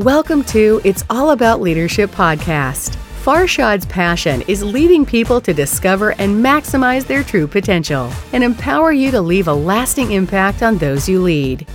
Welcome to It's All About Leadership podcast. Farshad's passion is leading people to discover and maximize their true potential and empower you to leave a lasting impact on those you lead.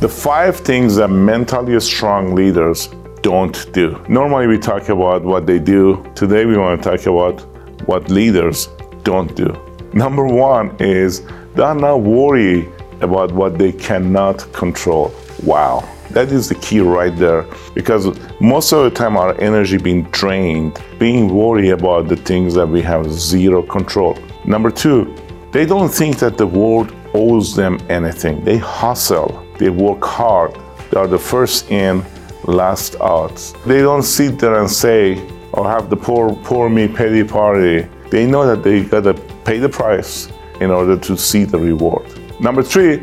The five things that mentally strong leaders don't do. Normally, we talk about what they do. Today, we want to talk about what leaders don't do. Number one is they're not worried about what they cannot control. Wow. That is the key right there because most of the time our energy being drained, being worried about the things that we have zero control. Number two, they don't think that the world owes them anything. They hustle, they work hard, they are the first in, last out. They don't sit there and say, or have the poor, poor me pity party. They know that they gotta pay the price in order to see the reward. Number three,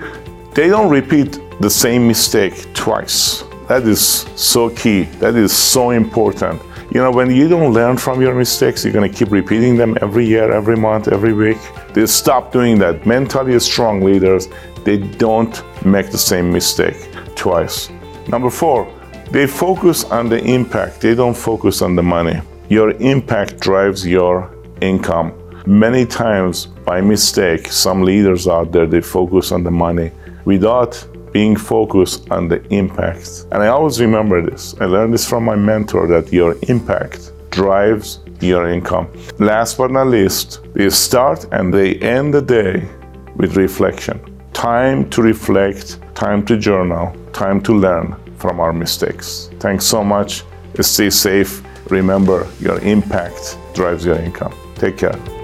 they don't repeat the same mistake twice. That is so key. That is so important. You know, when you don't learn from your mistakes, you're going to keep repeating them every year, every month, every week. They stop doing that. Mentally strong leaders, they don't make the same mistake twice. Number four, they focus on the impact, they don't focus on the money. Your impact drives your income. Many times, by mistake, some leaders out there they focus on the money without being focused on the impact. And I always remember this. I learned this from my mentor that your impact drives your income. Last but not least, they start and they end the day with reflection. Time to reflect, time to journal, time to learn from our mistakes. Thanks so much. Stay safe. Remember, your impact drives your income. Take care.